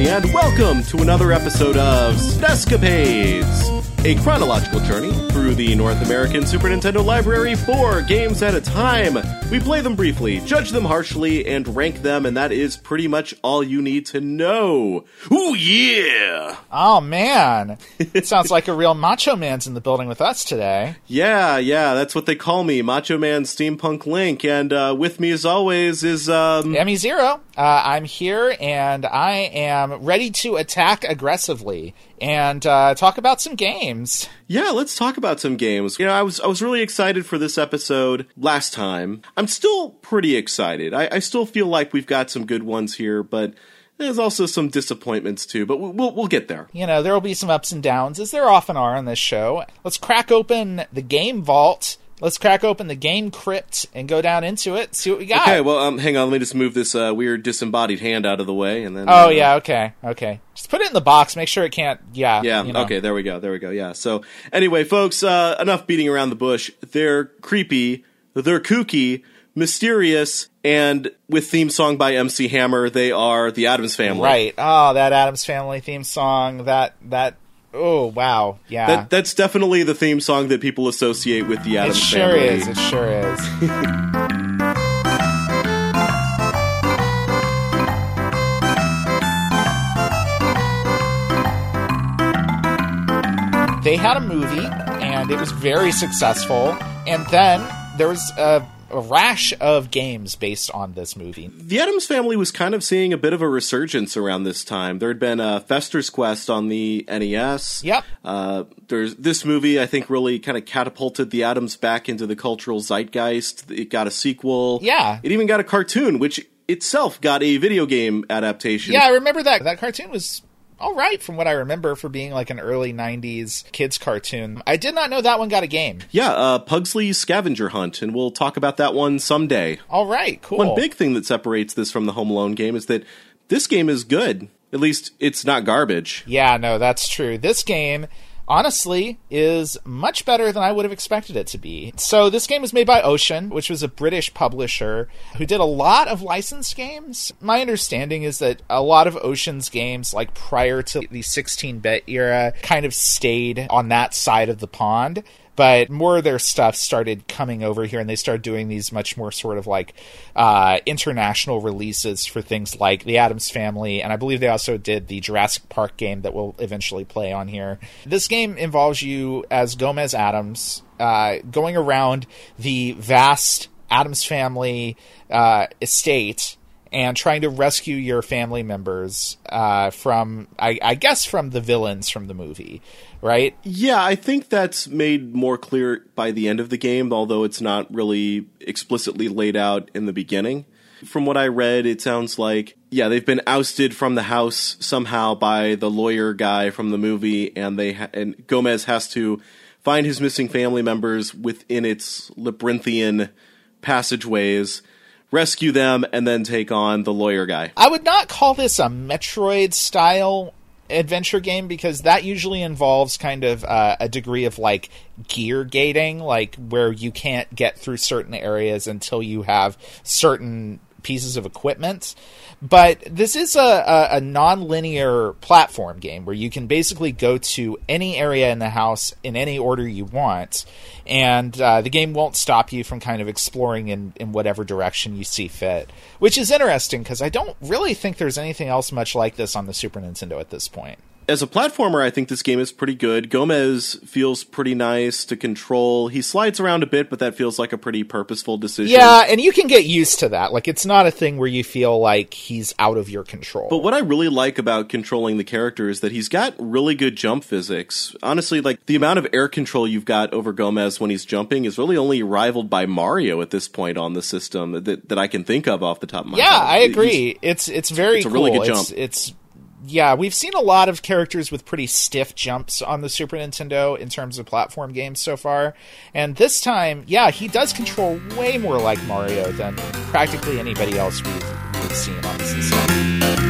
everybody, and welcome to another episode of Escapades, a chronological journey through the North American Super Nintendo library four games at a time. We play them briefly, judge them harshly, and rank them, and that is pretty much all you need to know. Ooh, yeah! Oh man, it sounds like a real Macho Man's in the building with us today. Yeah, yeah, that's what they call me, Macho Man Steampunk Link, and uh, with me as always is um, Emmy Zero. Uh, I'm here and I am ready to attack aggressively and uh, talk about some games. Yeah, let's talk about some games. You know, I was I was really excited for this episode last time. I'm still pretty excited. I, I still feel like we've got some good ones here, but there's also some disappointments too. But we'll we'll get there. You know, there will be some ups and downs, as there often are on this show. Let's crack open the game vault let's crack open the game crypt and go down into it. See what we got. Okay, well, um, hang on. Let me just move this uh, weird disembodied hand out of the way, and then. Oh uh, yeah, okay, okay. Just put it in the box. Make sure it can't. Yeah. Yeah. You know. Okay. There we go. There we go. Yeah. So anyway, folks, uh, enough beating around the bush. They're creepy. They're kooky. Mysterious and with theme song by MC Hammer, they are the Addams Family. Right. Oh, that Addams Family theme song. That that Oh wow, yeah. That, that's definitely the theme song that people associate with the Addams it sure family. is. It sure is. they had a movie, and it was very successful. And then there was a a rash of games based on this movie. The Addams family was kind of seeing a bit of a resurgence around this time. There had been a Fester's Quest on the NES. Yep. Uh, there's this movie. I think really kind of catapulted the Addams back into the cultural zeitgeist. It got a sequel. Yeah. It even got a cartoon, which itself got a video game adaptation. Yeah, I remember that. That cartoon was all right from what I remember for being like an early 90s kids cartoon. I did not know that one got a game. Yeah, uh, Pugsley's Scavenger Hunt, and we'll talk about that one someday. All right, cool. One big thing that separates this from the Home Alone game is that this game is good. At least it's not garbage. Yeah, no, that's true. This game honestly is much better than I would have expected it to be. So this game was made by Ocean, which was a British publisher who did a lot of licensed games. My understanding is that a lot of Ocean's games like prior to the 16-bit era kind of stayed on that side of the pond but more of their stuff started coming over here and they started doing these much more sort of like uh, international releases for things like the Addams Family, and I believe they also did the Jurassic Park game that we'll eventually play on here. This game involves you as Gomez Addams uh, going around the vast Addams Family uh, estate and trying to rescue your family members uh, from, I, I, guess, from the villains from the movie, right? Yeah, I think that's made more clear by the end of the game, although it's not really explicitly laid out in the beginning. From what I read, it sounds like, yeah, they've been ousted from the house somehow by the lawyer guy from the movie, and they ha- and Gomez has to find his missing family members within its labyrinthian passageways rescue them, and then take on the lawyer guy. I would not call this a Metroid style adventure game because that usually involves kind of uh, a degree of like gear gating, like where you can't get through certain areas until you have certain pieces of equipment. But this is a, a, a non-linear platform game where you can basically go to any area in the house in any order you want, and uh, the game won't stop you from kind of exploring in, in whatever direction you see fit. Which is interesting because I don't really think there's anything else much like this on the Super Nintendo at this point as a platformer, I think this game is pretty good. Gomez feels pretty nice to control. He slides around a bit, but that feels like a pretty purposeful decision. Yeah, and you can get used to that. Like, it's not a thing where you feel like he's out of your control. But what I really like about controlling the character is that he's got really good jump physics. Honestly, like, the amount of air control you've got over Gomez when he's jumping is really only rivaled by Mario at this point on the system that, that I can think of off the top of my yeah, head. Yeah, I agree. He's, it's it's very it's a really good jump. It's, it's yeah, we've seen a lot of characters with pretty stiff jumps on the Super Nintendo in terms of platform games so far. And this time, yeah, he does control way more like Mario than practically anybody else we've, we've seen on the system.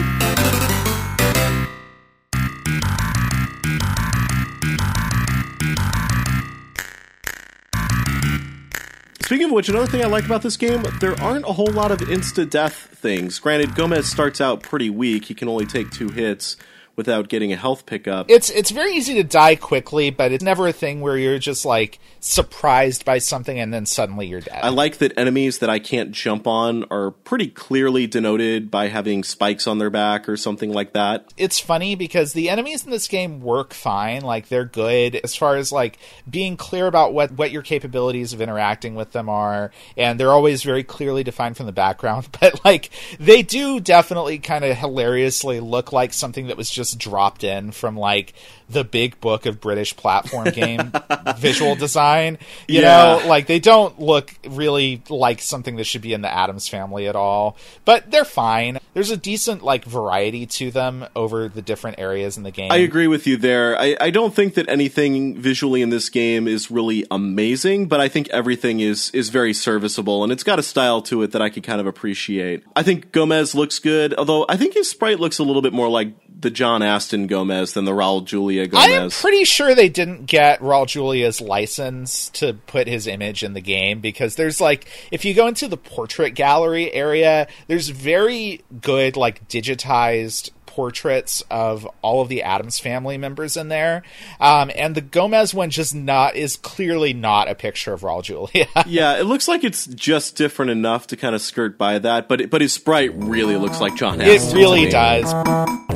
Speaking of which, another thing I like about this game, there aren't a whole lot of insta death things. Granted, Gomez starts out pretty weak; he can only take two hits without getting a health pickup. It's it's very easy to die quickly, but it's never a thing where you're just like surprised by something and then suddenly you're dead. I like that enemies that I can't jump on are pretty clearly denoted by having spikes on their back or something like that. It's funny because the enemies in this game work fine, like they're good as far as like being clear about what what your capabilities of interacting with them are, and they're always very clearly defined from the background, but like they do definitely kind of hilariously look like something that was just dropped in from like the big book of British platform game visual design. You Yeah. know, like they don't look really like something that should be in the Addams family at all, but they're fine. There's a decent like variety to them over the different areas in the game. I agree with you there. I, I don't think that anything visually in this game is really amazing, but I think everything is is very serviceable and it's got a style to it that I can kind of appreciate. I think Gomez looks good, although I think his sprite looks a little bit more like the John Astin Gomez than the Raul Julia Gomez. I am pretty sure they didn't get Raul Julia's license to put his image in the game because there's like if you go into the portrait gallery area, there's very good like digitized portraits of all of the Addams family members in there, um, and the Gomez one just not is clearly not a picture of Raul Julia. yeah, it looks like it's just different enough to kind of skirt by that, but it, but his sprite really looks like John Astin. it really does.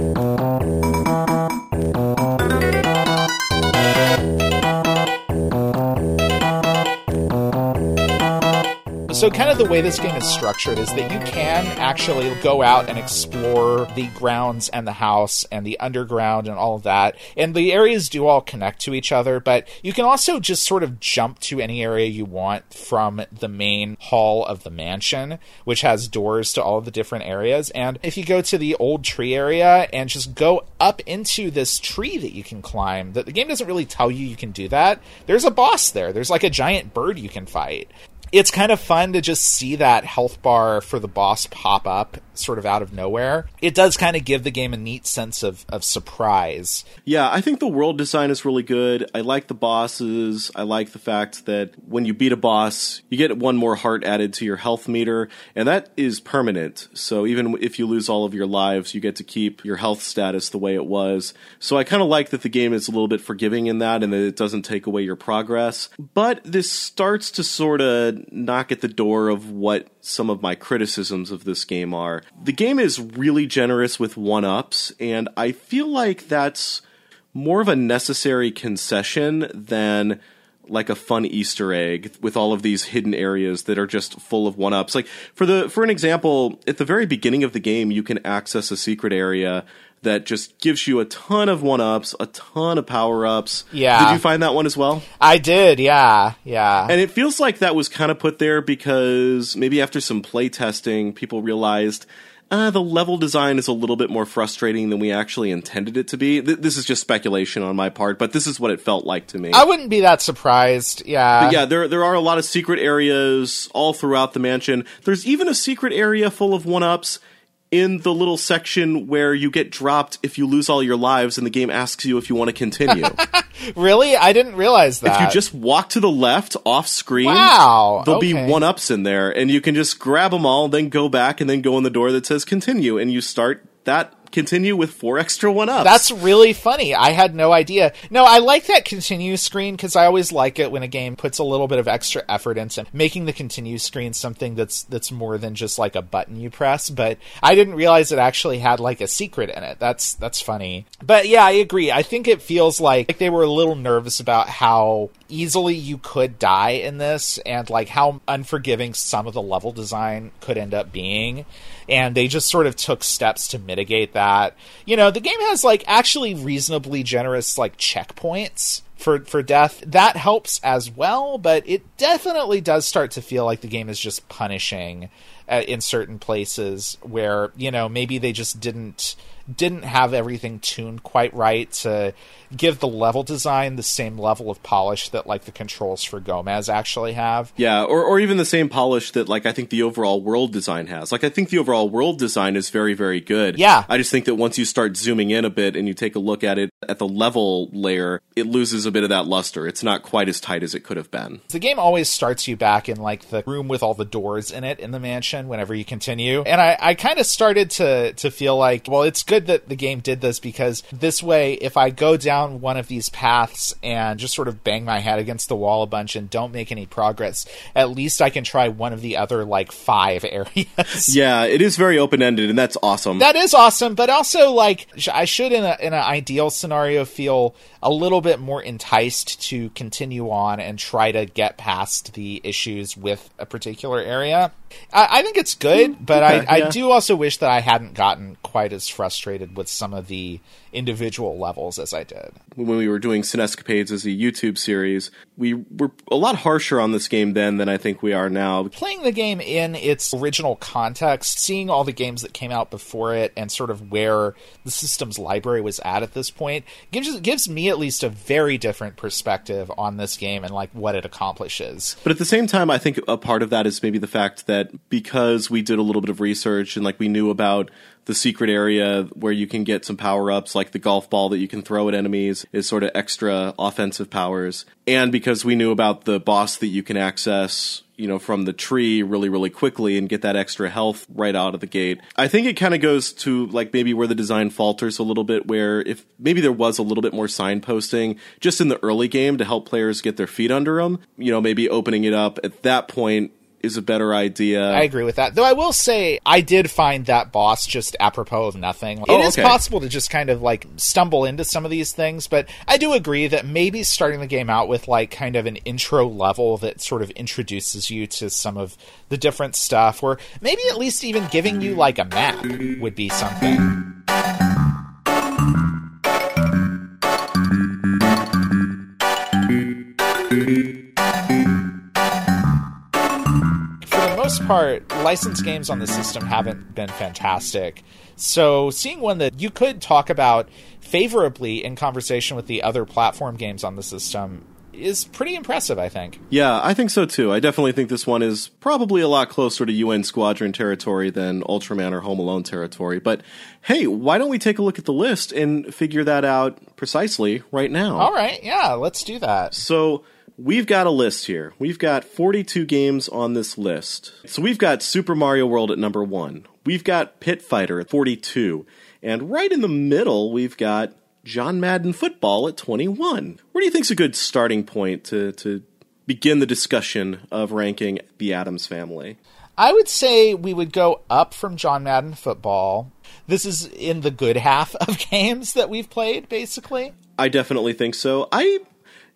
So, kind of the way this game is structured is that you can actually go out and explore the grounds and the house and the underground and all of that. And the areas do all connect to each other, but you can also just sort of jump to any area you want from the main hall of the mansion, which has doors to all of the different areas. And if you go to the old tree area and just go up into this tree that you can climb, the, the game doesn't really tell you you can do that. There's a boss there, there's like a giant bird you can fight it's kind of fun to just see that health bar for the boss pop up sort of out of nowhere. It does kind of give the game a neat sense of, of surprise. Yeah, I think the world design is really good. I like the bosses. I like the fact that when you beat a boss, you get one more heart added to your health meter, and that is permanent. So even if you lose all of your lives, you get to keep your health status the way it was. So I kind of like that the game is a little bit forgiving in that and that it doesn't take away your progress. But this starts to sort of knock at the door of what some of my criticisms of this game are. The game is really generous with one ups, and I feel like that's more of a necessary concession than like a fun Easter egg with all of these hidden areas that are just full of one ups. Like for the for an example, at the very beginning of the game, you can access a secret area that just gives you a ton of one ups, a ton of power ups. Yeah. Did you find that one as well? I did, yeah, yeah. And it feels like that was kind of put there because maybe after some play testing, people realized uh, the level design is a little bit more frustrating than we actually intended it to be. Th- this is just speculation on my part, but this is what it felt like to me. I wouldn't be that surprised, yeah. yeah, there there are a lot of secret areas all throughout the mansion. There's even a secret area full of one ups in the little section where you get dropped if you lose all your lives and the game asks you if you want to continue. Really? I didn't realize that. if you just walk to the left off screen, Wow, there'll be one ups in there, and you can just grab them all, then go back and then go in the door that says continue, and you start that continue with four extra one ups. That's really funny. I had no idea. No, I like that continue screen because I always like it when a game puts a little bit of extra effort into making the continue screen something that's that's more than just like a button you press. But I didn't realize it actually had like a secret in it. That's that's funny. But yeah, I agree. I think it feels like, like they were a little nervous about how easily you could die in this and like how unforgiving some of the level design could end up being and they just sort of took steps to mitigate that. You know, the game has like actually reasonably generous like checkpoints for for death. That helps as well, but it definitely does start to feel like the game is just punishing uh, in certain places where you know maybe they just didn't didn't have everything tuned quite right to give the level design the same level of polish that like the controls for Gomez actually have. Yeah, or or even the same polish that like I think the overall world design has. Like I think the overall world design is very very good. Yeah. I just think that once you start zooming in a bit and you take a look at it at the level layer, it loses a bit of that luster. It's not quite as tight as it could have been. The game always starts you back in like the room with all the doors in it in the mansion whenever you continue. And I, I kind of started to to feel like, well, it's good that the game did this because this way if I go down one of these paths and just sort of bang my head against the wall a bunch and don't make any progress, at least I can try one of the other like five areas. Yeah, it is very open ended and that's awesome. That is awesome, but also like I should in a in an ideal scenario feel a little bit more enticed to continue on and try to get past the issues with a particular area. I, I think it's good, hmm, but okay, I, yeah. I do also wish that I hadn't gotten quite as frustrated with some of the individual levels as I did. when we were doing SNEScapades as a YouTube series, we were a lot harsher on this game then than I think we are now. Playing the game in its original context, seeing all the games that came out before it, and sort of where the system's library was at at this point, gives gives me at least a very different perspective on this game and like what it accomplishes. But at the same time, I think a part of that is maybe the fact that because we did a little bit of research and like we knew about the secret area where you can get some power ups, like the golf ball that you can throw at enemies is sort of extra offensive powers. And because we knew about the boss that you can access, you know, from the tree really, really quickly and get that extra health right out of the gate. I think it kind of goes to like maybe where the design falters a little bit, where if maybe there was a little bit more signposting just in the early game to help players get their feet under them, you know, maybe opening it up at that point is a better idea. I agree with that. Though I will say I did find that boss just apropos of nothing. Oh, it is okay. possible to just kind of like stumble into some of these things, but I do agree that maybe starting the game out with like kind of an intro level that sort of introduces you to some of the different stuff or maybe at least even giving you like a map would be something. Most part, licensed games on the system haven't been fantastic. So, seeing one that you could talk about favorably in conversation with the other platform games on the system is pretty impressive, I think. Yeah, I think so too. I definitely think this one is probably a lot closer to UN Squadron territory than Ultraman or Home Alone territory. But hey, why don't we take a look at the list and figure that out precisely right now? All right, yeah, let's do that. So we've got a list here. We've got 42 games on this list. So we've got Super Mario World at number one. We've got Pit Fighter at 42. And right in the middle, we've got John Madden Football at 21. Where do you think's a good starting point to, to begin the discussion of ranking the Addams family? I would say we would go up from John Madden football. This is in the good half of games that we've played, basically. I definitely think so. I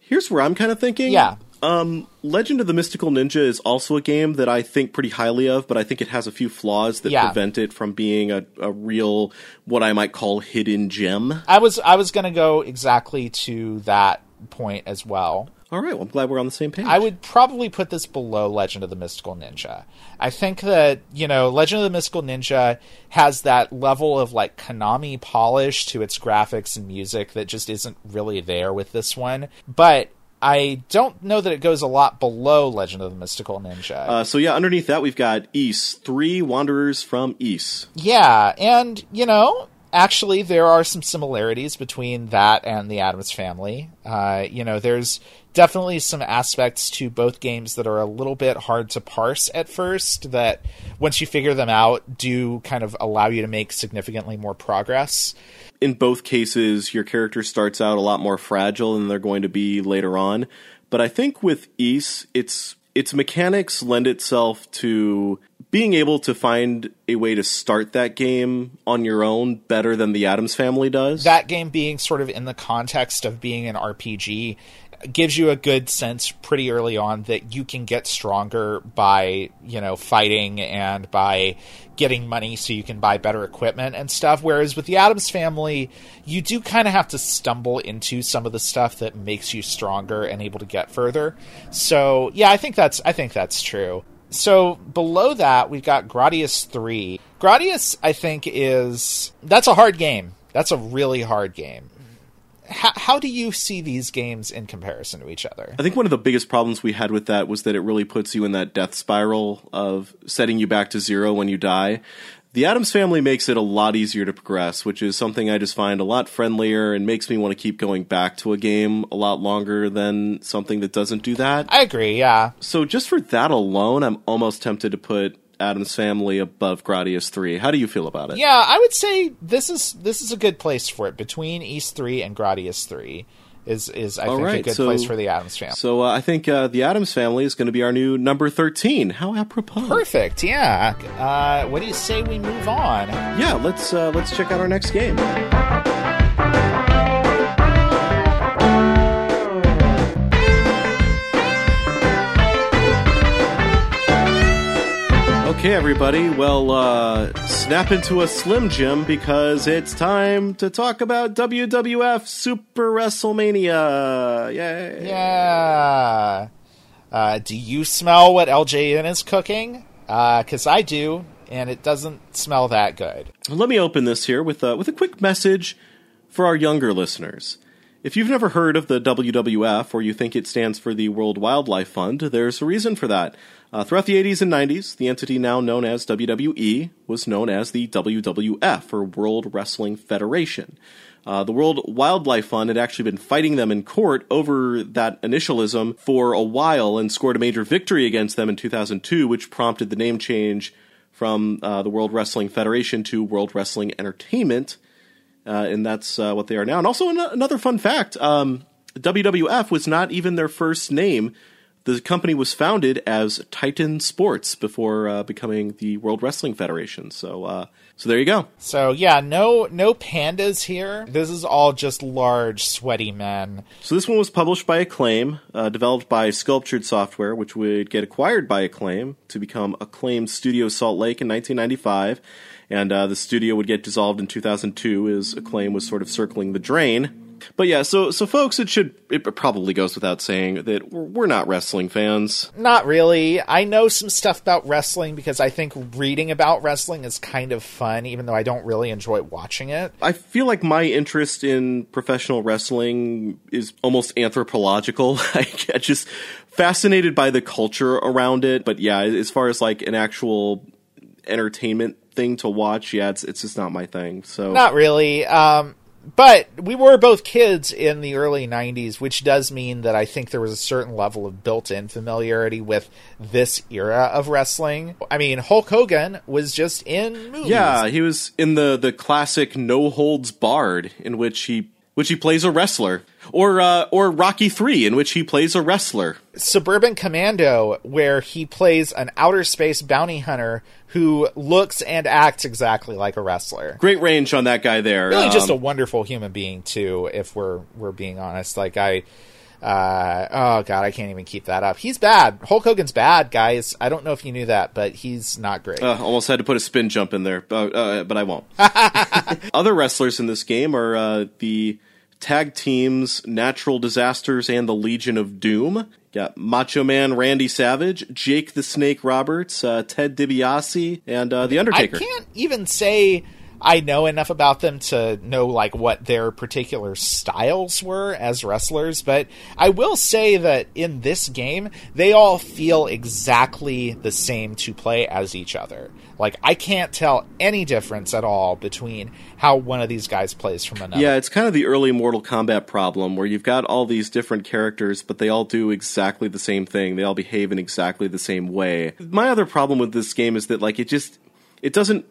here's where I'm kind of thinking. Yeah. Um, Legend of the Mystical Ninja is also a game that I think pretty highly of, but I think it has a few flaws that Yeah. prevent it from being a, a real, what I might call hidden gem. I was I was going to go exactly to that point as well. All right, well, I'm glad we're on the same page. I would probably put this below Legend of the Mystical Ninja. I think that, you know, Legend of the Mystical Ninja has that level of like Konami polish to its graphics and music that just isn't really there with this one. But I don't know that it goes a lot below Legend of the Mystical Ninja. uh, so yeah, underneath that we've got Ys, three Wanderers from Ys. Yeah, and you know, actually, there are some similarities between that and the Addams Family. Uh, you know, there's definitely some aspects to both games that are a little bit hard to parse at first. That once you figure them out, do kind of allow you to make significantly more progress. in both cases, your character starts out a lot more fragile than they're going to be later on. But I think with Ys, its its mechanics lend itself to being able to find a way to start that game on your own better than the Addams family does. that game being sort of in the context of being an RPG gives you a good sense pretty early on that you can get stronger by, you know, fighting and by getting money so you can buy better equipment and stuff. Whereas with the Addams family, you do kind of have to stumble into some of the stuff that makes you stronger and able to get further. So yeah, I think that's I think that's true. So below that, we've got Gradius 3. Gradius, I think, is. That's a hard game. That's a really hard game. How, how do you see these games in comparison to each other? I think one of the biggest problems we had with that was that it really puts you in that death spiral of setting you back to zero when you die. The Addams family makes it a lot easier to progress, which is something I just find a lot friendlier and makes me want to keep going back to a game a lot longer than something that doesn't do that. I agree, yeah. So just for that alone, I'm almost tempted to put Addams Family above Gradius 3. How do you feel about it? Yeah, I would say this is this is a good place for it between Ys 3 and Gradius 3 is is I All think a good so- place for the Addams family. So uh, I think uh, the Addams Family is going to be our new number 13. How apropos. Perfect. Yeah. Uh, what do you say we move on? Yeah, let's uh, let's check out our next game. Okay, everybody. Well, uh, snap into a Slim Jim because it's time to talk about WWF Super WrestleMania. Yay! Yeah. Uh, do you smell what LJN is cooking? Because I do, and it doesn't smell that good. Let me open this here with a, with a quick message for our younger listeners. If you've never heard of the WWF or you think it stands for the World Wildlife Fund, there's a reason for that. Uh, throughout the 80s and 90s, the entity now known as WWE was known as the WWF, or World Wrestling Federation. Uh, the World Wildlife Fund had actually been fighting them in court over that initialism for a while and scored a major victory against them in 2002, which prompted the name change from uh, the World Wrestling Federation to World Wrestling Entertainment. Uh, and that's uh, what they are now. And also, an- another fun fact um, WWF was not even their first name. The company was founded as Titan Sports before uh, becoming the World Wrestling Federation. So, uh, so there you go. So yeah, no no pandas here. This is all just large, sweaty men. So this one was published by Acclaim, uh, developed by Sculptured Software, which would get acquired by Acclaim to become Acclaim Studio Salt Lake in 1995, and uh, the studio would get dissolved in 2002 as Acclaim was sort of circling the drain. But yeah, so so folks, it should it probably goes without saying that we're, we're not wrestling fans. Not really. I know some stuff about wrestling because I think reading about wrestling is kind of fun, even though I don't really enjoy watching it. I feel like my interest in professional wrestling is almost anthropological. I get just fascinated by the culture around it. But yeah, as far as like an actual entertainment thing to watch, yeah, it's it's just not my thing. So Not really. Um, but we were both kids in the early 90s, which does mean that I think there was a certain level of built in familiarity with this era of wrestling. I mean, Hulk Hogan was just in movies. yeah, he was in the the classic No Holds Barred, in which he which he plays a wrestler, or uh, or Rocky Three, in which he plays a wrestler. Suburban Commando, where he plays an outer space bounty hunter who looks and acts exactly like a wrestler. Great range on that guy there. Really, just a Um, wonderful human being too. If we're we're being honest, like I, uh, oh god, I can't even keep that up. He's bad. Hulk Hogan's bad, guys. I don't know if you knew that, but he's not great. Uh, almost had to put a spin jump in there, uh, uh, but I won't. Other wrestlers in this game are uh, the tag teams Natural Disasters and the Legion of Doom. Got Macho Man Randy Savage, Jake the Snake Roberts, uh, Ted DiBiase, and uh, The I Undertaker. can't even say I know enough about them to know like what their particular styles were as wrestlers, but I will say that in this game they all feel exactly the same to play as each other. Like I can't tell any difference at all between how one of these guys plays from another. Yeah, it's kind of the early Mortal Kombat problem where you've got all these different characters, but they all do exactly the same thing. They all behave in exactly the same way. My other problem with this game is that like it just it doesn't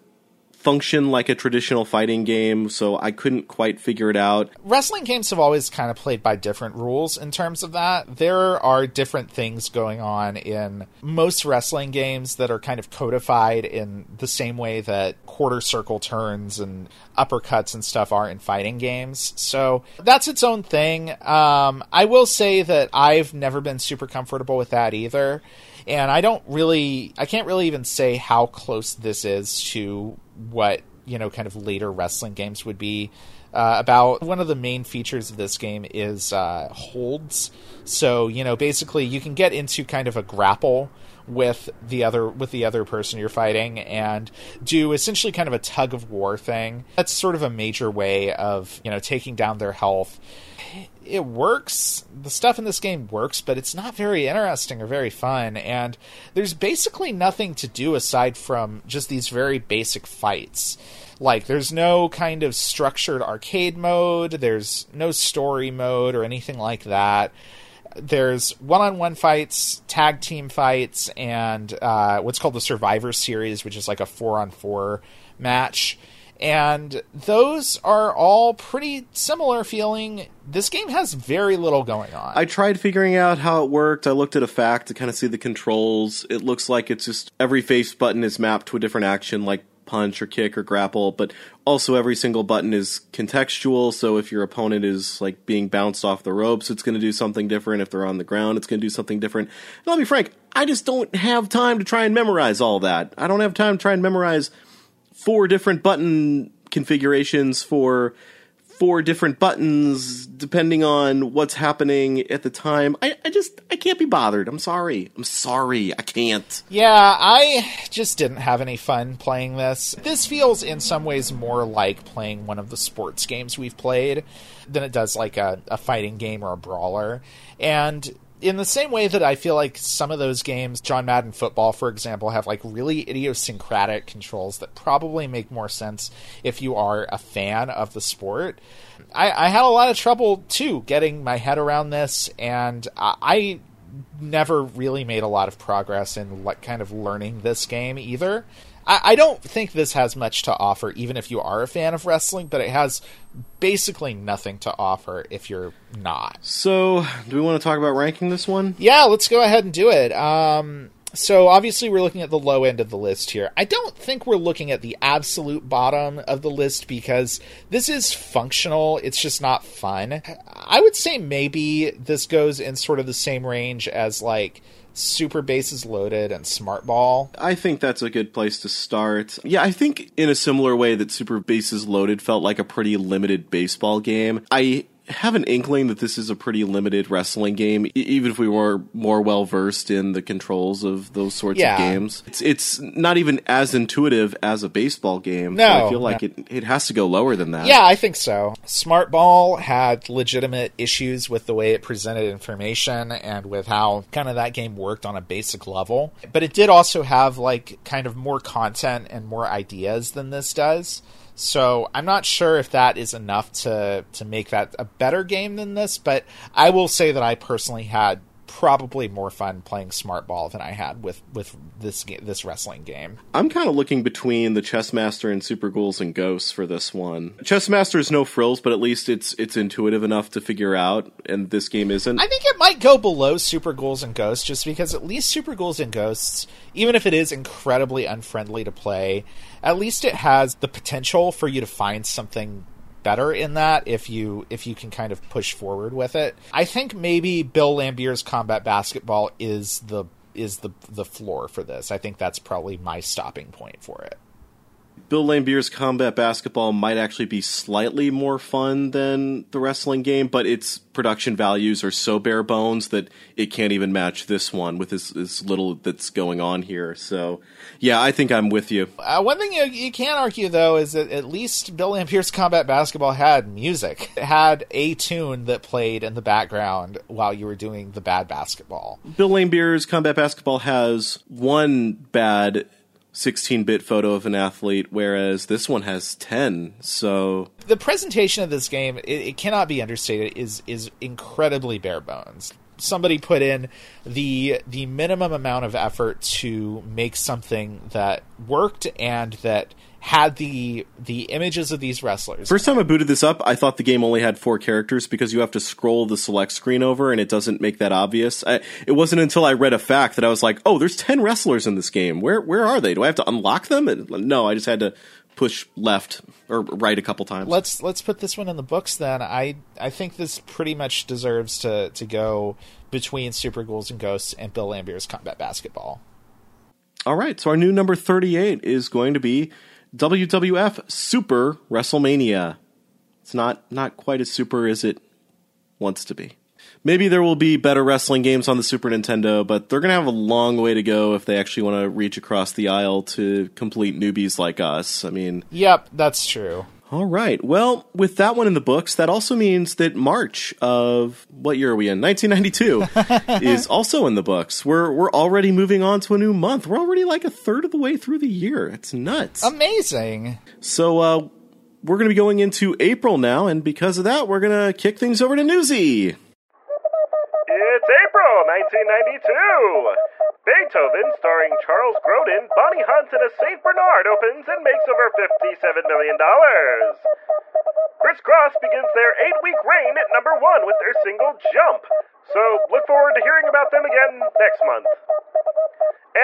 function like a traditional fighting game, so I couldn't quite figure it out. wrestling games have always kind of played by different rules in terms of that. There are different things going on in most wrestling games that are kind of codified in the same way that quarter circle turns and uppercuts and stuff are in fighting games. So that's its own thing. Um, I will say that I've never been super comfortable with that either. And I don't really, I can't really even say how close this is to what, you know, kind of later wrestling games would be uh, about one of the main features of this game is uh, holds. So you know, basically, you can get into kind of a grapple with the other with the other person you're fighting and do essentially kind of a tug of war thing. That's sort of a major way of, you know, taking down their health. It works. The stuff in this game works, but it's not very interesting or very fun and there's basically nothing to do aside from just these very basic fights. Like, there's no kind of structured arcade mode, there's no story mode or anything like that there's one-on-one fights, tag team fights, and uh, what's called the Survivor Series, which is like a four-on-four match. And those are all pretty similar feeling. This game has very little going on. I tried figuring out how it worked. I looked at a FAQ to kind of see the controls. It looks like it's just every face button is mapped to a different action, like punch or kick or grapple, but also every single button is contextual. So if your opponent is like being bounced off the ropes, it's going to do something different. If they're on the ground, it's going to do something different. And I'll be frank, I just don't have time to try and memorize all that. I don't have time to try and memorize four different button configurations for four different buttons depending on what's happening at the time. I, I just I can't be bothered. I'm sorry. I'm sorry. I can't. Yeah, I just didn't have any fun playing this. This feels in some ways more like playing one of the sports games we've played than it does like a, a fighting game or a brawler. And in the same way that I feel like some of those games, John Madden Football, for example, have like really idiosyncratic controls that probably make more sense if you are a fan of the sport. I, I had a lot of trouble too getting my head around this, and I, I never really made a lot of progress in like kind of learning this game either. I, I don't think this has much to offer, even if you are a fan of wrestling, but it has basically nothing to offer if you're not. So, do we want to talk about ranking this one? Yeah, let's go ahead and do it. Um, so obviously we're looking at the low end of the list here. I don't think we're looking at the absolute bottom of the list because this is functional. It's just not fun. I would say maybe this goes in sort of the same range as like Super Bases Loaded and Smart Ball. I think that's a good place to start. Yeah, I think in a similar way that Super Bases Loaded felt like a pretty limited baseball game. I have an inkling that this is a pretty limited wrestling game, even if we were more well versed in the controls of those sorts yeah. of games. It's it's not even as intuitive as a baseball game. No, I feel like no. it it has to go lower than that. Yeah, I think so. Smart Ball had legitimate issues with the way it presented information and with how kind of that game worked on a basic level, but it did also have like kind of more content and more ideas than this does. So I'm not sure if that is enough to to make that a better game than this, but I will say that I personally had probably more fun playing smart ball than I had with with this this wrestling game. I'm kind of looking between the Chessmaster and Super Ghouls and Ghosts for this one. Chessmaster is no frills, but at least it's it's intuitive enough to figure out, and this game isn't. I think it might go below Super Ghouls and Ghosts just because at least Super Ghouls and Ghosts, even if it is incredibly unfriendly to play, at least it has the potential for you to find something better in that if you if you can kind of push forward with it. I think maybe Bill Laimbeer's combat basketball is the is the the floor for this. I think that's probably my stopping point for it. Bill Laimbeer's combat basketball might actually be slightly more fun than the wrestling game, but its production values are so bare bones that it can't even match this one with as, as little that's going on here. So, yeah, I think I'm with you. Uh, one thing you, you can argue, though, is that at least Bill Laimbeer's combat basketball had music. It had a tune that played in the background while you were doing the bad basketball. Bill Laimbeer's combat basketball has one bad 16 bit photo of an athlete, whereas this one has 10. So. The presentation of this game, it, it, cannot be understated, is, is incredibly bare bones. Somebody put in the the minimum amount of effort to make something that worked and that had the the images of these wrestlers. First time I booted this up, I thought the game only had four characters because you have to scroll the select screen over, and it doesn't make that obvious. I, it wasn't until I read a FAQ that I was like, "Oh, there's ten wrestlers in this game. Where where are they? Do I have to unlock them?" And, no, I just had to push left or right a couple times. Let's let's put this one in the books then. I I think this pretty much deserves to to go between Super Ghouls and Ghosts and Bill Laimbeer's Combat Basketball. All right, so our new number 38 is going to be WWF Super WrestleMania. It's not not quite as super as it wants to be. maybe there will be better wrestling games on the Super Nintendo, but they're going to have a long way to go if they actually want to reach across the aisle to complete newbies like us. I mean, Yep, that's true. All right. Well, with that one in the books, that also means that March of what year are we in? 1992 is also in the books. We're we're already moving on to a new month. We're already like a third of the way through the year. It's nuts. Amazing. so uh we're going to be going into April now, and because of that, we're going to kick things over to Newsy. It's April 1992. Beethoven, starring Charles Grodin, Bonnie Hunt, and a St. Bernard opens and makes over $57 million. Kris Kross begins their eight week reign at number one with their single Jump. So look forward to hearing about them again next month.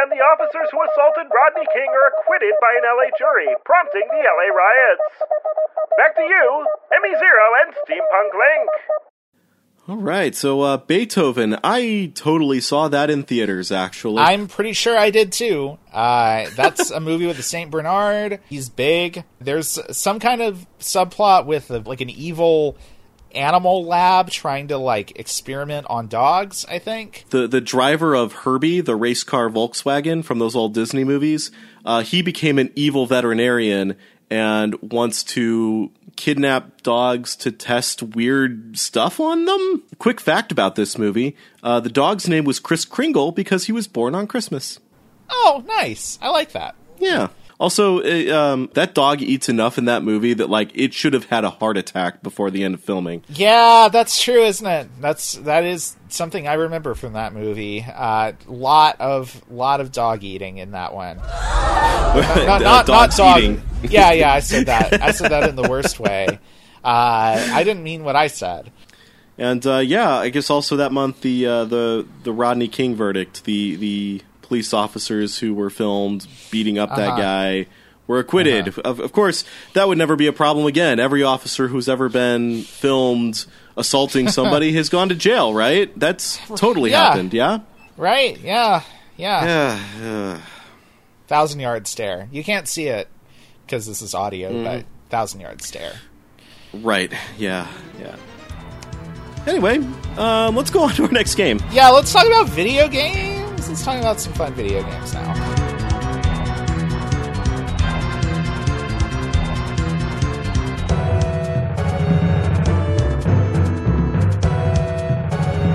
And the officers who assaulted Rodney King are acquitted by an LA jury, prompting the LA riots. Back to you, Emmy Zero and Steampunk Link. All right, so uh, Beethoven, I totally saw that in theaters. Actually, I'm pretty sure I did too. Uh, that's a movie with the Saint Bernard. He's big. There's some kind of subplot with a, like an evil animal lab trying to like experiment on dogs. I think. the the driver of Herbie, the race car Volkswagen from those old Disney movies, uh, he became an evil veterinarian and wants to kidnap dogs to test weird stuff on them. Quick fact about this movie: uh, the dog's name was Kris Kringle because he was born on Christmas. Oh, nice. I like that. Yeah. Also, uh, um, that dog eats enough in that movie that like it should have had a heart attack before the end of filming. Yeah, that's true, isn't it? That's that is something I remember from that movie. Uh, lot of lot of dog eating in that one. Not Uh, not, not dog. eating. Yeah, yeah, I said that. I said that in the worst way. Uh, I didn't mean what I said. And uh, yeah, I guess also that month the uh, the the Rodney King verdict, the the police officers who were filmed beating up that Uh-huh. guy were acquitted. Of, of course, that would never be a problem again. Every officer who's ever been filmed assaulting somebody has gone to jail, right? That's totally Yeah. happened. Yeah. Right? Yeah, yeah. Yeah. yeah. Thousand yard stare. You can't see it because this is audio, Mm-hmm. but thousand yard stare. Right. Yeah. Yeah. Anyway, um, let's go on to our next game. Yeah, let's talk about video games. Let's talk about some fun video games now.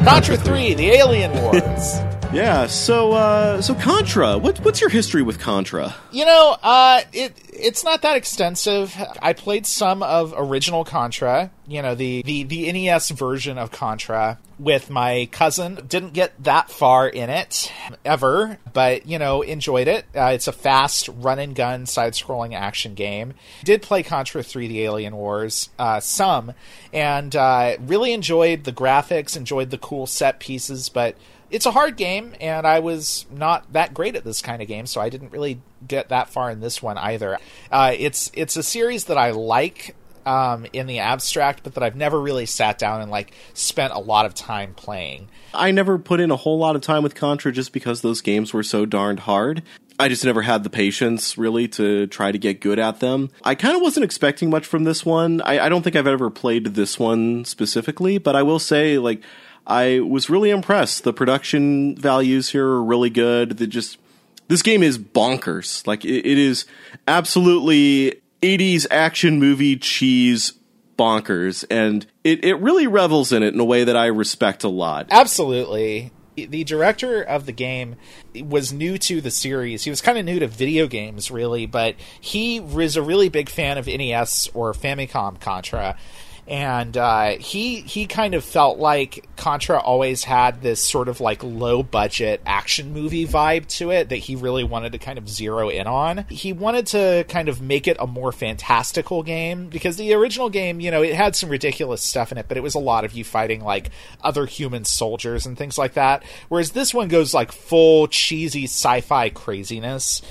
Contra 3, The Alien Wars. Yeah. So, uh, so Contra. What, what's your history with Contra? You know, uh, it it's not that extensive. I played some of original Contra, you know, the, the, the NES version of Contra with my cousin. Didn't get that far in it ever, but you know, enjoyed it. Uh, it's a fast run and gun side scrolling action game. Did play Contra 3 The Alien Wars uh, some and uh, really enjoyed the graphics, enjoyed the cool set pieces, but it's a hard game, and I was not that great at this kind of game, so I didn't really get that far in this one either. Uh, it's it's a series that I like um, in the abstract, but that I've never really sat down and like spent a lot of time playing. I never put in a whole lot of time with Contra just because those games were so darned hard. I just never had the patience really to try to get good at them. I kind of wasn't expecting much from this one. I, I don't think I've ever played this one specifically, but I will say, like, I was really impressed. The production values here are really good. The just this game is bonkers. Like it, it is absolutely 80s action movie cheese bonkers and it, it really revels in it in a way that I respect a lot. Absolutely. The director of the game was new to the series. He was kind of new to video games, really, but he was a really big fan of NES or Famicom Contra. And uh, he he kind of felt like Contra always had this sort of like low budget action movie vibe to it that he really wanted to kind of zero in on. He wanted to kind of make it a more fantastical game because the original game, you know, it had some ridiculous stuff in it, but it was a lot of you fighting like other human soldiers and things like that. Whereas this one goes like full cheesy sci fi craziness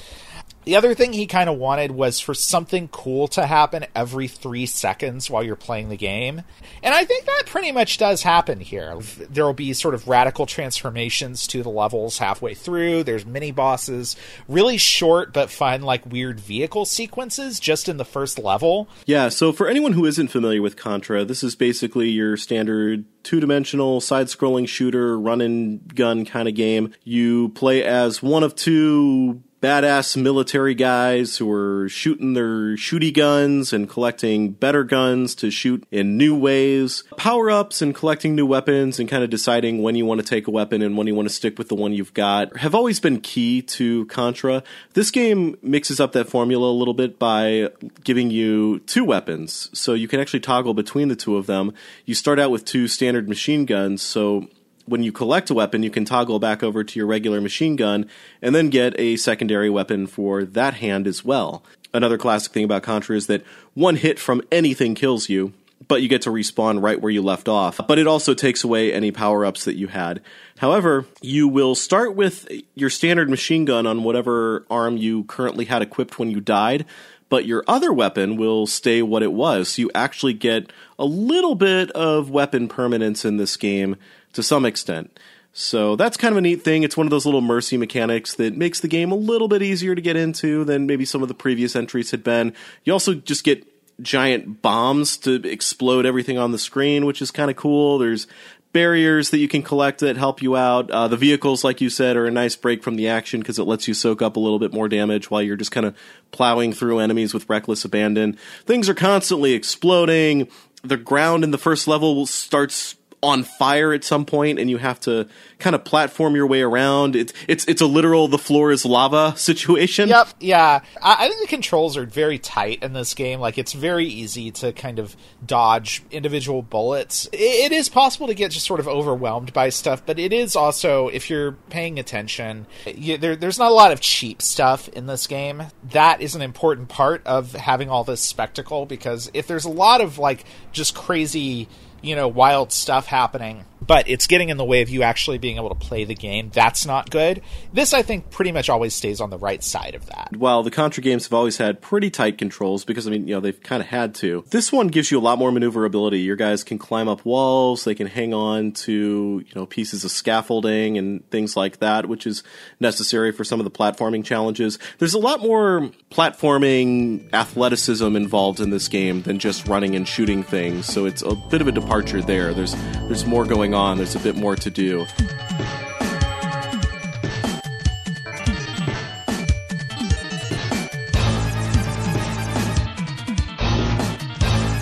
The other thing he kind of wanted was for something cool to happen every three seconds while you're playing the game. And I think that pretty much does happen here. There will be sort of radical transformations to the levels halfway through. There's mini bosses, really short but fun, like weird vehicle sequences just in the first level. Yeah, so for anyone who isn't familiar with Contra, this is basically your standard two dimensional side scrolling shooter, run and gun kind of game. You play as one of two badass military guys who are shooting their shooty guns and collecting better guns to shoot in new ways, power ups and collecting new weapons and kind of deciding when you want to take a weapon and when you want to stick with the one you've got have always been key to Contra. This game mixes up that formula a little bit by giving you two weapons, so you can actually toggle between the two of them. You start out with two standard machine guns, so when you collect a weapon, you can toggle back over to your regular machine gun and then get a secondary weapon for that hand as well. Another classic thing about Contra is that one hit from anything kills you, but you get to respawn right where you left off. But it also takes away any power ups that you had. However, you will start with your standard machine gun on whatever arm you currently had equipped when you died, but your other weapon will stay what it was. So you actually get a little bit of weapon permanence in this game to some extent. So that's kind of a neat thing. It's one of those little mercy mechanics that makes the game a little bit easier to get into than maybe some of the previous entries had been. You also just get giant bombs to explode everything on the screen, which is kind of cool. There's barriers that you can collect that help you out. Uh, the vehicles, like you said, are a nice break from the action because it lets you soak up a little bit more damage while you're just kind of plowing through enemies with reckless abandon. Things are constantly exploding. The ground in the first level starts on fire at some point and you have to kind of platform your way around. It's it's it's a literal the floor is lava situation. Yep, yeah. I, I think the controls are very tight in this game. Like it's very easy to kind of dodge individual bullets. It, it is possible to get just sort of overwhelmed by stuff, but it is also if you're paying attention, you, there, there's not a lot of cheap stuff in this game. That is an important part of having all this spectacle because if there's a lot of like just crazy you know, wild stuff happening, but it's getting in the way of you actually being able to play the game. That's not good. This, I think, pretty much always stays on the right side of that. While the Contra games have always had pretty tight controls, because, I mean, you know, they've kind of had to, this one gives you a lot more maneuverability. Your guys can climb up walls, they can hang on to, you know, pieces of scaffolding and things like that, which is necessary for some of the platforming challenges. There's a lot more platforming athleticism involved in this game than just running and shooting things, so it's a bit of a departure there. There's there's more going on. There's a bit more to do.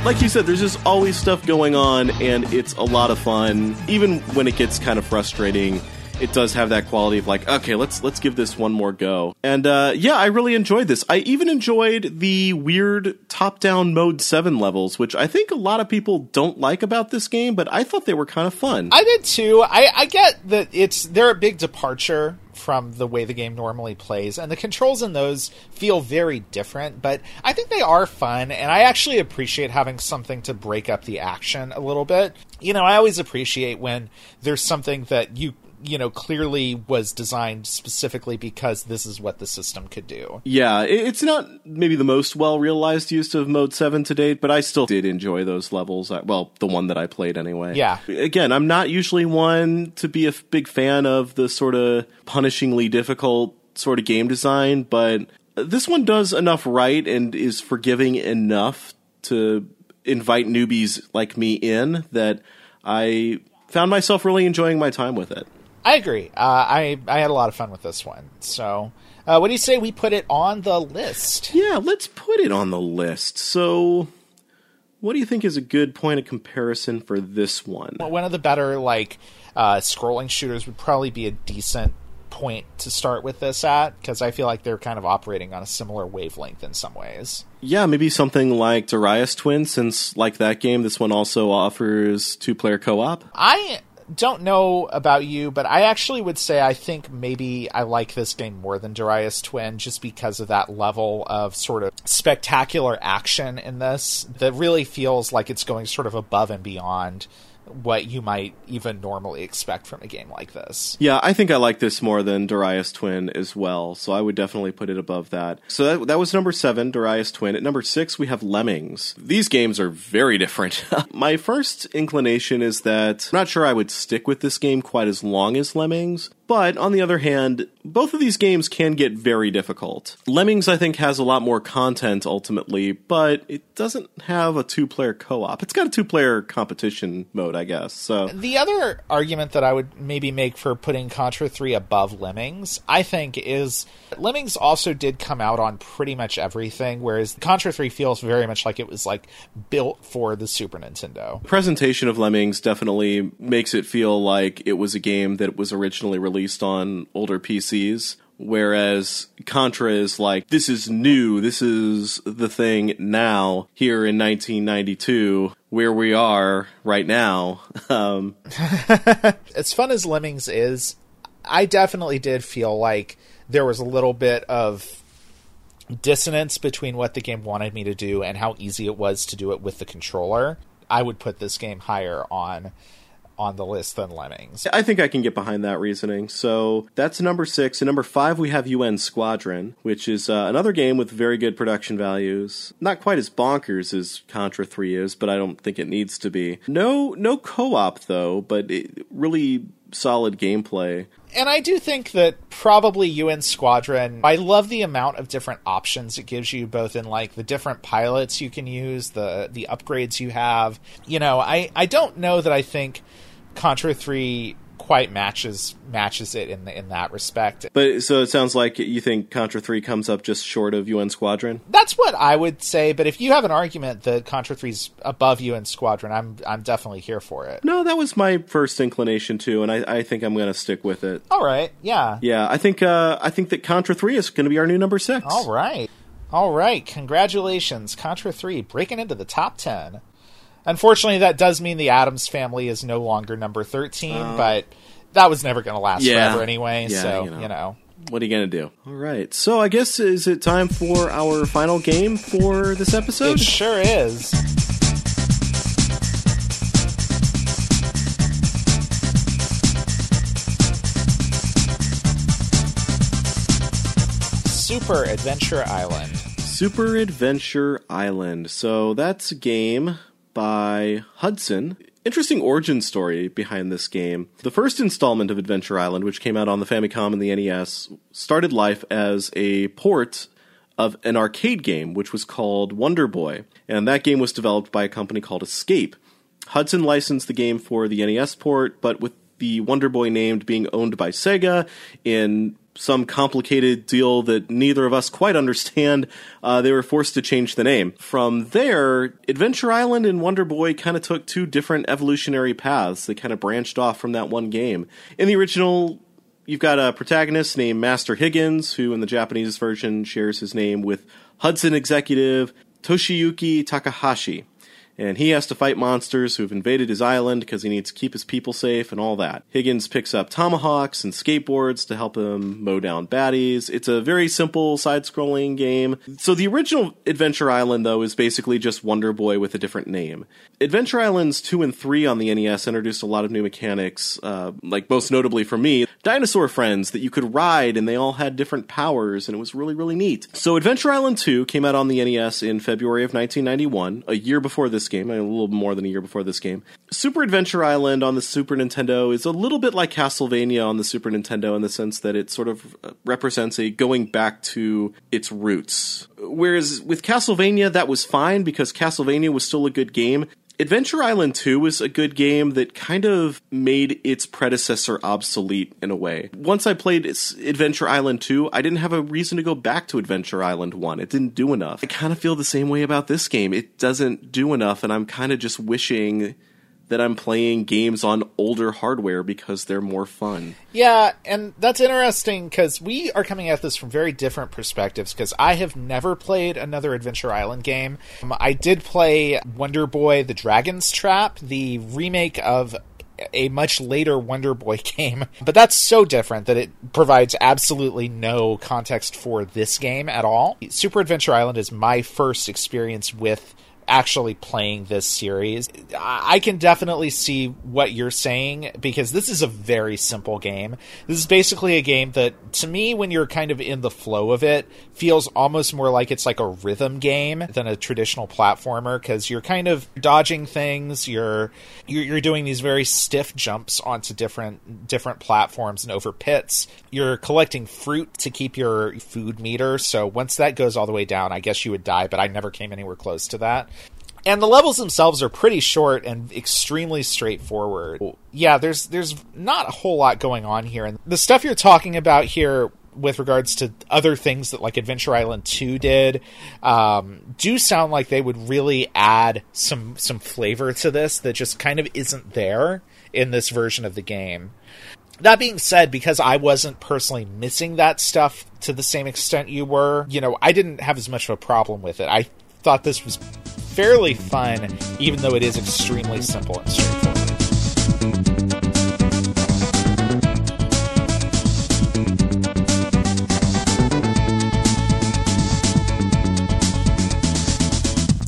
like you said, there's just always stuff going on, and it's a lot of fun. Even when it gets kind of frustrating, it does have that quality of like, okay, let's let's give this one more go. And uh, yeah, I really enjoyed this. I even enjoyed the weird top-down mode seven levels, which I think a lot of people don't like about this game, but I thought they were kind of fun. I did too. I, I get that it's they're a big departure from the way the game normally plays, and the controls in those feel very different, but I think they are fun, and I actually appreciate having something to break up the action a little bit. You know, I always appreciate when there's something that you you know clearly was designed specifically because this is what the system could do. Yeah, it's not maybe the most well realized use of Mode 7 to date, but I still did enjoy those levels. Uh, well, the one that I played anyway. Yeah. Again, I'm not usually one to be a big fan of the sort of punishingly difficult sort of game design, but this one does enough right and is forgiving enough to invite newbies like me in that I found myself really enjoying my time with it. I agree. Uh, I I had a lot of fun with this one. So, uh, what do you say we put it on the list? Yeah, let's put it on the list. So, what do you think is a good point of comparison for this one? Well, one of the better like uh, scrolling shooters would probably be a decent point to start with this at because I feel like they're kind of operating on a similar wavelength in some ways. Yeah, maybe something like Darius Twin, since like that game, this one also offers two player co op. I don't know about you, but I actually would say I think maybe I like this game more than Darius Twin just because of that level of sort of spectacular action in this that really feels like it's going sort of above and beyond what you might even normally expect from a game like this. Yeah, I think I like this more than Darius Twin as well, so I would definitely put it above that. So that, that was number seven, Darius Twin. At number six, we have Lemmings. These games are very different. My first inclination is that I'm not sure I would stick with this game quite as long as Lemmings, but on the other hand, both of these games can get very difficult. Lemmings, I think, has a lot more content ultimately, but it doesn't have a two player co op. It's got a two player competition mode, I guess. So The other argument that I would maybe make for putting Contra 3 above Lemmings, I think, is Lemmings also did come out on pretty much everything, whereas Contra 3 feels very much like it was like built for the Super Nintendo. The presentation of Lemmings definitely makes it feel like it was a game that was originally released on older PCs. Whereas Contra is like, this is new, this is the thing now, here in 1992, where we are right now. Um, as fun as Lemmings is, I definitely did feel like there was a little bit of dissonance between what the game wanted me to do and how easy it was to do it with the controller. I would put this game higher on on the list than Lemmings. I think I can get behind that reasoning. So that's number six. And number five, we have UN Squadron, which is uh, another game with very good production values. Not quite as bonkers as Contra 3 is, but I don't think it needs to be. No, no co-op though, but it, really solid gameplay. And I do think that probably UN Squadron, I love the amount of different options it gives you, both in like the different pilots you can use, the the upgrades you have. You know, I, I don't know that I think Contra 3 quite matches matches it in the, in that respect. But so it sounds like you think Contra 3 comes up just short of UN Squadron? That's what I would say, but if you have an argument that Contra 3's above UN Squadron, I'm I'm definitely here for it. No, that was my first inclination too, and I, I think I'm going to stick with it. All right. Yeah. Yeah, I think uh, I think that Contra 3 is going to be our new number 6. All right. All right. Congratulations, Contra 3 breaking into the top 10. Unfortunately, that does mean the Addams family is no longer number 13, but that was never going to last yeah. forever anyway, Yeah, so, you know. you know. What are you going to do? All right. So I guess is it time for our final game for this episode? It sure is. Super Adventure Island. Super Adventure Island. So that's a game by Hudson. Interesting origin story behind this game. The first installment of Adventure Island, which came out on the Famicom and the NES, started life as a port of an arcade game, which was called Wonder Boy. And that game was developed by a company called Escape. Hudson licensed the game for the NES port, but with the Wonder Boy named being owned by Sega in some complicated deal that neither of us quite understand, uh, they were forced to change the name. From there, Adventure Island and Wonder Boy kind of took two different evolutionary paths. They kind of branched off from that one game. In the original you've got a protagonist named Master Higgins, who in the Japanese version shares his name with Hudson executive Toshiyuki Takahashi. And he has to fight monsters who have invaded his island because he needs to keep his people safe and all that. Higgins picks up tomahawks and skateboards to help him mow down baddies. It's a very simple side scrolling game. So the original Adventure Island, though, is basically just Wonder Boy with a different name. Adventure Islands 2 and 3 on the NES introduced a lot of new mechanics, uh, like most notably for me, dinosaur friends that you could ride and they all had different powers and it was really, really neat. So Adventure Island 2 came out on the NES in February of 1991, a year before this game, a little more than a year before this game. Super Adventure Island on the Super Nintendo is a little bit like Castlevania on the Super Nintendo in the sense that it sort of uh, represents a going back to its roots. Whereas with Castlevania, that was fine because Castlevania was still a good game. Adventure Island 2 was a good game that kind of made its predecessor obsolete in a way. Once I played Adventure Island 2, I didn't have a reason to go back to Adventure Island 1. It didn't do enough. I kind of feel the same way about this game. It doesn't do enough, and I'm kind of just wishing that I'm playing games on older hardware because they're more fun. Yeah, and that's interesting because we are coming at this from very different perspectives. Because I have never played another Adventure Island game. Um, I did play Wonder Boy: The Dragon's Trap, the remake of a much later Wonder Boy game, but that's so different that it provides absolutely no context for this game at all. Super Adventure Island is my first experience with actually playing this series, I can definitely see what you're saying because this is a very simple game. This is basically a game that, to me, when you're kind of in the flow of it, feels almost more like it's like a rhythm game than a traditional platformer because you're kind of dodging things. You're you're doing these very stiff jumps onto different different platforms and over pits. You're collecting fruit to keep your food meter. So once that goes all the way down, I guess you would die. But I never came anywhere close to that. And the levels themselves are pretty short and extremely straightforward. Yeah, there's there's not a whole lot going on here. And the stuff you're talking about here with regards to other things that like Adventure Island 2 did um, do sound like they would really add some some flavor to this that just kind of isn't there in this version of the game. That being said, because I wasn't personally missing that stuff to the same extent you were, you know, I didn't have as much of a problem with it. I thought this was fairly fun, even though it is extremely simple and straightforward.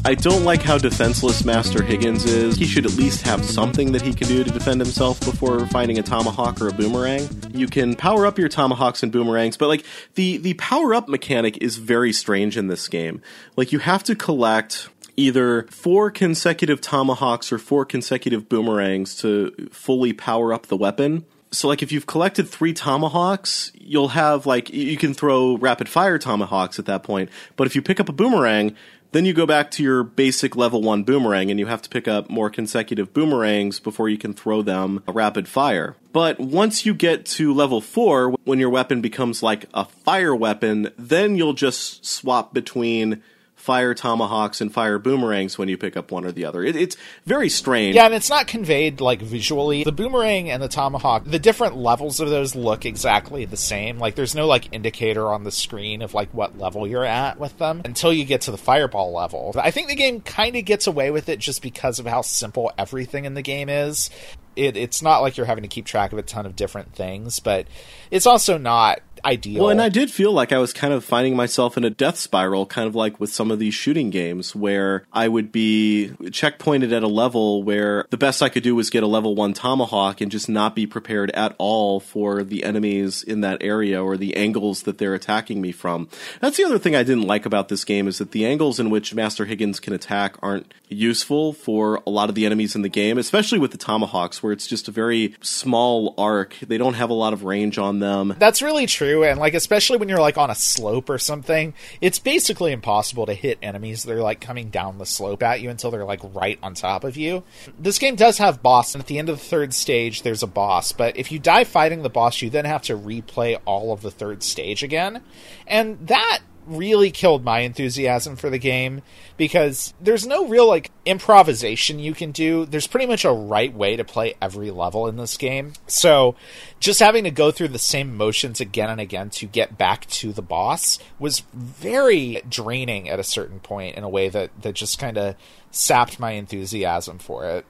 I don't like how defenseless Master Higgins is. He should at least have something that he can do to defend himself before finding a tomahawk or a boomerang. You can power up your tomahawks and boomerangs, but like the the power up mechanic is very strange in this game. Like you have to collect either four consecutive tomahawks or four consecutive boomerangs to fully power up the weapon. So like if you've collected 3 tomahawks, you'll have like you can throw rapid fire tomahawks at that point, but if you pick up a boomerang, then you go back to your basic level 1 boomerang and you have to pick up more consecutive boomerangs before you can throw them a rapid fire. But once you get to level 4, when your weapon becomes like a fire weapon, then you'll just swap between fire tomahawks and fire boomerangs when you pick up one or the other. It, it's very strange. Yeah, and it's not conveyed like visually. The boomerang and the tomahawk, the different levels of those look exactly the same. Like there's no like indicator on the screen of like what level you're at with them until you get to the fireball level. I think the game kind of gets away with it just because of how simple everything in the game is. It, it's not like you're having to keep track of a ton of different things, but it's also not ideal. Well, and I did feel like I was kind of finding myself in a death spiral, kind of like with some of these shooting games where I would be checkpointed at a level where the best I could do was get a level one tomahawk and just not be prepared at all for the enemies in that area or the angles that they're attacking me from. That's the other thing I didn't like about this game is that the angles in which Master Higgins can attack aren't useful for a lot of the enemies in the game, especially with the tomahawks where it's just a very small arc. They don't have a lot of range on them. That's really true and like especially when you're like on a slope or something, it's basically impossible to hit enemies they're like coming down the slope at you until they're like right on top of you. This game does have boss, and at the end of the third stage, there's a boss. But if you die fighting the boss, you then have to replay all of the third stage again, and that really killed my enthusiasm for the game because there's no real like improvisation you can do. There's pretty much a right way to play every level in this game. So just having to go through the same motions again and again to get back to the boss was very draining at a certain point in a way that that just kind of sapped my enthusiasm for it.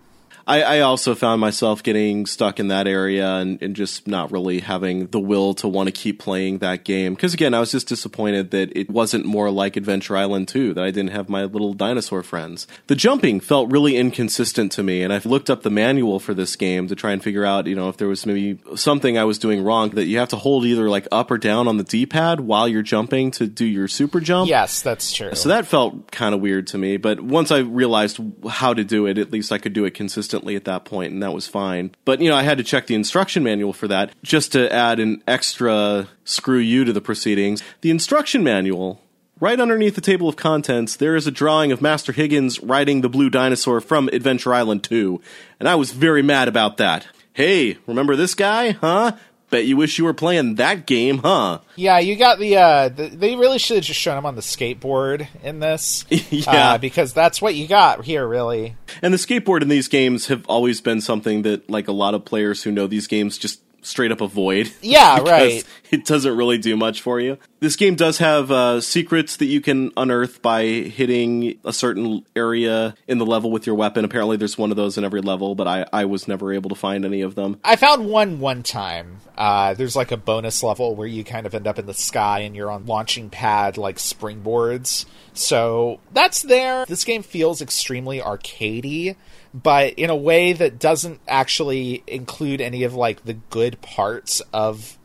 I, I, also found myself getting stuck in that area and, and just not really having the will to want to keep playing that game. Because again, I was just disappointed that it wasn't more like Adventure Island 2, that I didn't have my little dinosaur friends. The jumping felt really inconsistent to me, and I looked up the manual for this game to try and figure out, you know, if there was maybe something I was doing wrong, that you have to hold either like up or down on the D pad while you're jumping to do your super jump. Yes, that's true. So that felt kind of weird to me, but once I realized how to do it, at least I could do it consistently at that point, and that was fine. But, you know, I had to check the instruction manual for that just to add an extra screw you to the proceedings. The instruction manual Right underneath the table of contents, there is a drawing of Master Higgins riding the blue dinosaur from Adventure Island 2, and I was very mad about that. Hey, remember this guy? Huh? Bet you wish you were playing that game, huh? Yeah, you got the. Uh, the they really should have just shown him on the skateboard in this. yeah, uh, because that's what you got here, really. And the skateboard in these games have always been something that, like a lot of players who know these games, just straight up avoid. Yeah, right. It doesn't really do much for you. This game does have uh, secrets that you can unearth by hitting a certain area in the level with your weapon. Apparently, there's one of those in every level, but I, I was never able to find any of them. I found one one time. Uh, there's like a bonus level where you kind of end up in the sky and you're on launching pad like springboards. So that's there. This game feels extremely arcadey, but in a way that doesn't actually include any of like the good parts of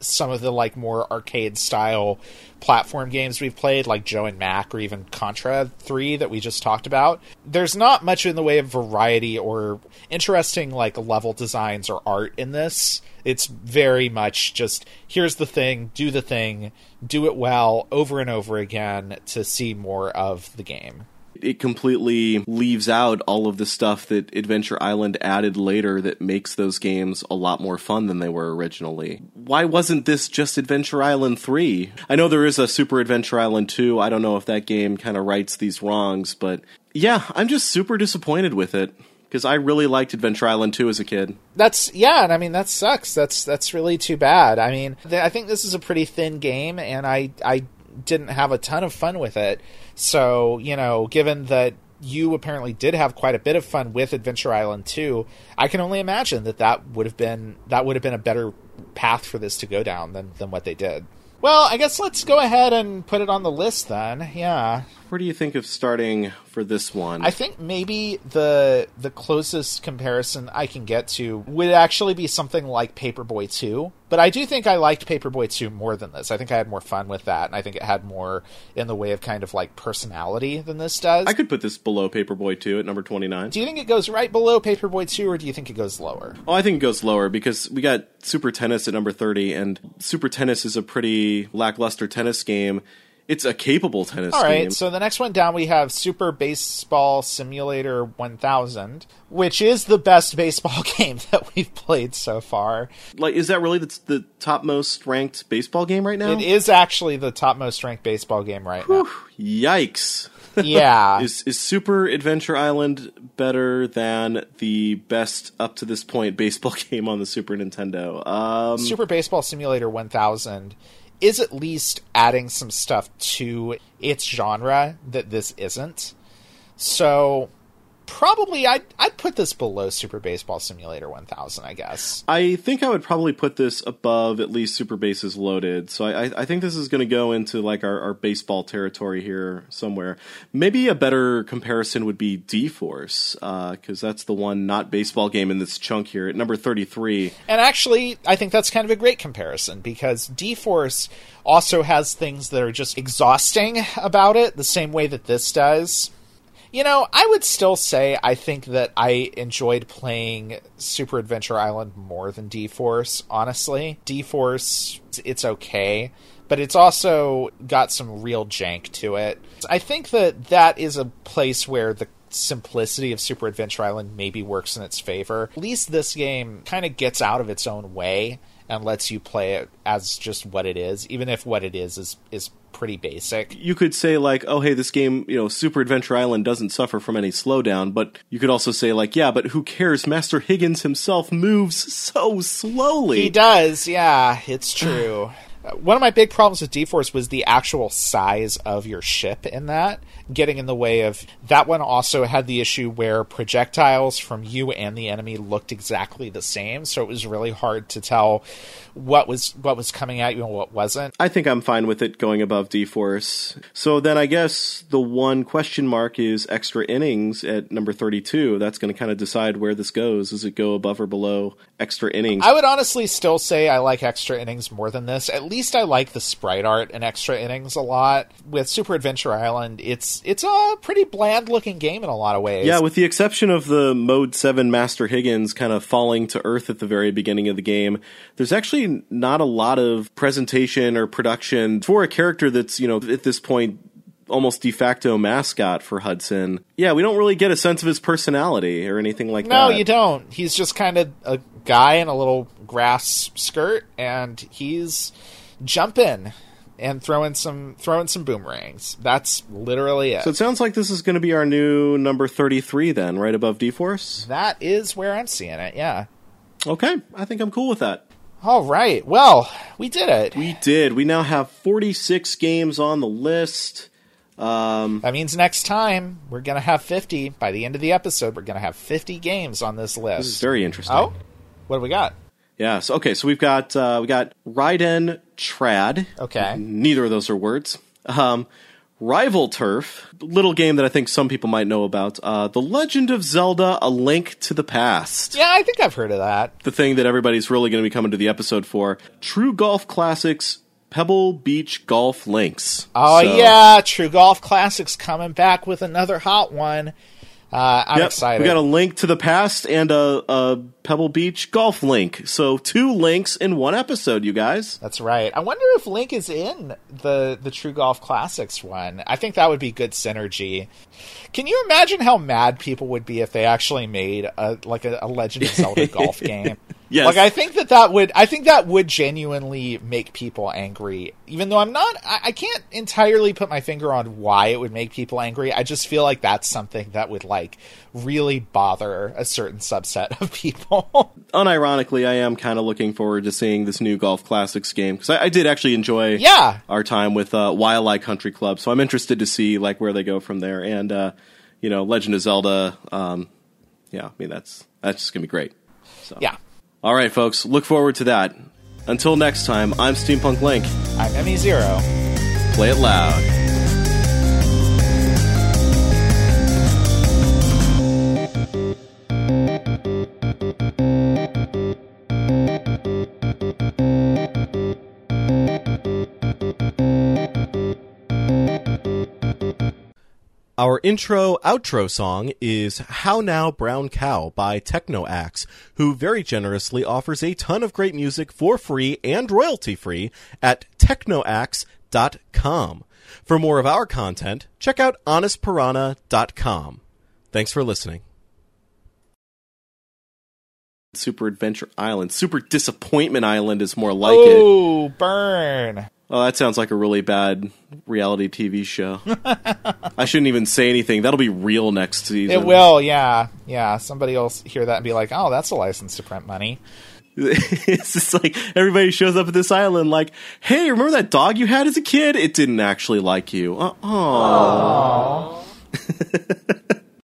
some of the like more arcade style platform games we've played like Joe and Mac or even Contra 3 that we just talked about. There's not much in the way of variety or interesting like level designs or art in this. It's very much just here's the thing, do the thing, do it well over and over again to see more of the game it completely leaves out all of the stuff that Adventure Island added later that makes those games a lot more fun than they were originally. Why wasn't this just Adventure Island 3? I know there is a Super Adventure Island 2. I don't know if that game kind of rights these wrongs, but yeah, I'm just super disappointed with it because I really liked Adventure Island 2 as a kid. That's yeah, and I mean that sucks. That's that's really too bad. I mean, th- I think this is a pretty thin game and I I didn't have a ton of fun with it. So, you know, given that you apparently did have quite a bit of fun with Adventure Island 2, I can only imagine that that would have been that would have been a better path for this to go down than than what they did. Well, I guess let's go ahead and put it on the list then. Yeah. Where do you think of starting for this one? I think maybe the the closest comparison I can get to would actually be something like Paperboy 2. But I do think I liked Paperboy 2 more than this. I think I had more fun with that, and I think it had more in the way of kind of like personality than this does. I could put this below Paperboy 2 at number 29. Do you think it goes right below Paperboy 2, or do you think it goes lower? Oh, I think it goes lower because we got Super Tennis at number 30, and Super Tennis is a pretty lackluster tennis game. It's a capable tennis All right, game. so the next one down we have Super Baseball Simulator 1000, which is the best baseball game that we've played so far. Like, is that really the, the topmost ranked baseball game right now? It is actually the topmost ranked baseball game right now. Yikes. Yeah. is is Super Adventure Island better than the best up to this point baseball game on the Super Nintendo? Um, Super Baseball Simulator 1000 is at least adding some stuff to its genre that this isn't. So probably I'd, I'd put this below Super Baseball Simulator 1000, I guess. I think I would probably put this above at least Super Bases Loaded. So I, I think this is going to go into like our, our baseball territory here somewhere. Maybe a better comparison would be D Force because uh, that's the one not baseball game in this chunk here at number 33. And actually, I think that's kind of a great comparison because D Force also has things that are just exhausting about it, the same way that this does. You know, I would still say I think that I enjoyed playing Super Adventure Island more than D Force, honestly. D Force, it's okay, but it's also got some real jank to it. I think that that is a place where the simplicity of Super Adventure Island maybe works in its favor. At least this game kind of gets out of its own way and lets you play it as just what it is, even if what it is is is pretty basic. You could say like, oh hey, this game, you know, Super Adventure Island doesn't suffer from any slowdown, but you could also say like, yeah, but who cares? Master Higgins himself moves so slowly. He does, yeah, it's true. One of my big problems with D-Force was the actual size of your ship in that, getting in the way of that one also had the issue where projectiles from you and the enemy looked exactly the same, so it was really hard to tell what was what was coming at you and what wasn't. I think I'm fine with it going above D-Force. So then I guess the one question mark is extra innings at number 32. That's going to kind of decide where this goes. Does it go above or below extra innings? I would honestly still say I like extra innings more than this. At least I like the sprite art and extra innings a lot. With Super Adventure Island, it's it's a pretty bland looking game in a lot of ways. Yeah, with the exception of the Mode 7 Master Higgins kind of falling to earth at the very beginning of the game, there's actually not a lot of presentation or production for a character that's, you know, at this point almost de facto mascot for Hudson. Yeah, we don't really get a sense of his personality or anything like no, that. No, you don't. He's just kind of a guy in a little grass skirt and he's jumping and throwing some throwing some boomerangs. That's literally it. So it sounds like this is going to be our new number 33 then, right above D-Force? that is where I'm seeing it. Yeah. Okay, I think I'm cool with that. All right. Well, we did it. We did. We now have 46 games on the list. Um, that means next time we're going to have 50. By the end of the episode, we're going to have 50 games on this list. This is very interesting. oh, what do we got? Yeah. So okay. So we've got uh, we got Raiden Trad. Okay. Neither of those are words. Um, Rival Turf, little game that I think some people might know about. Uh, the Legend of Zelda: A Link to the Past. Yeah, I think I've heard of that. The thing that everybody's really going to be coming to the episode for. True Golf Classics. Pebble Beach Golf Links. Oh, So- yeah. True Golf Classics coming back with another hot one. Uh, I'm Yep, excited. We got a link to the past and a, a Pebble Beach golf link. So two links in one episode, you guys. That's right. I wonder if Link is in the the True Golf Classics one. I think that would be good synergy. Can you imagine how mad people would be if they actually made a like a, a Legend of Zelda golf game? Yes. Like I think that that would I think that would genuinely make people angry. Even though I'm not I, I can't entirely put my finger on why it would make people angry. I just feel like that's something that would like really bother a certain subset of people. Unironically, I am kind of looking forward to seeing this new Golf Classics game because I, I did actually enjoy yeah. our time with uh, Waialae Country Club. So I'm interested to see like where they go from there. And uh, you know, Legend of Zelda. Um, yeah, I mean that's that's just gonna be great. So. Yeah. All right, folks, look forward to that. Until next time, I'm Steampunk Link. I'm Emmy Zero. Play it loud. Our intro outro song is How Now Brown Cow by Techno Axe, who very generously offers a ton of great music for free and royalty free at technoaxe.com. For more of our content, check out honestpiranha.com. Thanks for listening. Super Adventure Island. Super Disappointment Island is more like it. Oh, burn. Oh, that sounds like a really bad reality TV show. I shouldn't even say anything. That'll be real next season. It will, yeah. Yeah. Somebody will hear that and be like, oh, that's a license to print money. it's just like everybody shows up at this island, like, "Hey, remember that dog you had as a kid? It didn't actually like you." Uh- oh.